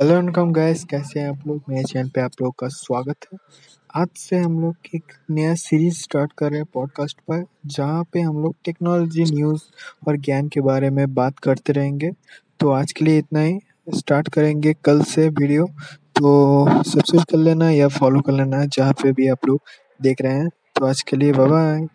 Hello welcome guys, कैसे हैं आप लोग? मेरे चैनल पे आप लोग का स्वागत है। आज से हम लोग एक नया सीरीज़ स्टार्ट कर रहे हैं पॉडकास्ट पर, जहाँ पे हम लोग टेक्नोलॉजी न्यूज़ और ज्ञान के बारे में बात करते रहेंगे। तो आज के लिए इतना ही। स्टार्ट करेंगे कल से वीडियो तो सब्सक्राइब कर लेना या फॉलो कर लेना, जहाँ पे भी आप लोग देख रहे हैं। तो आज के लिए बाय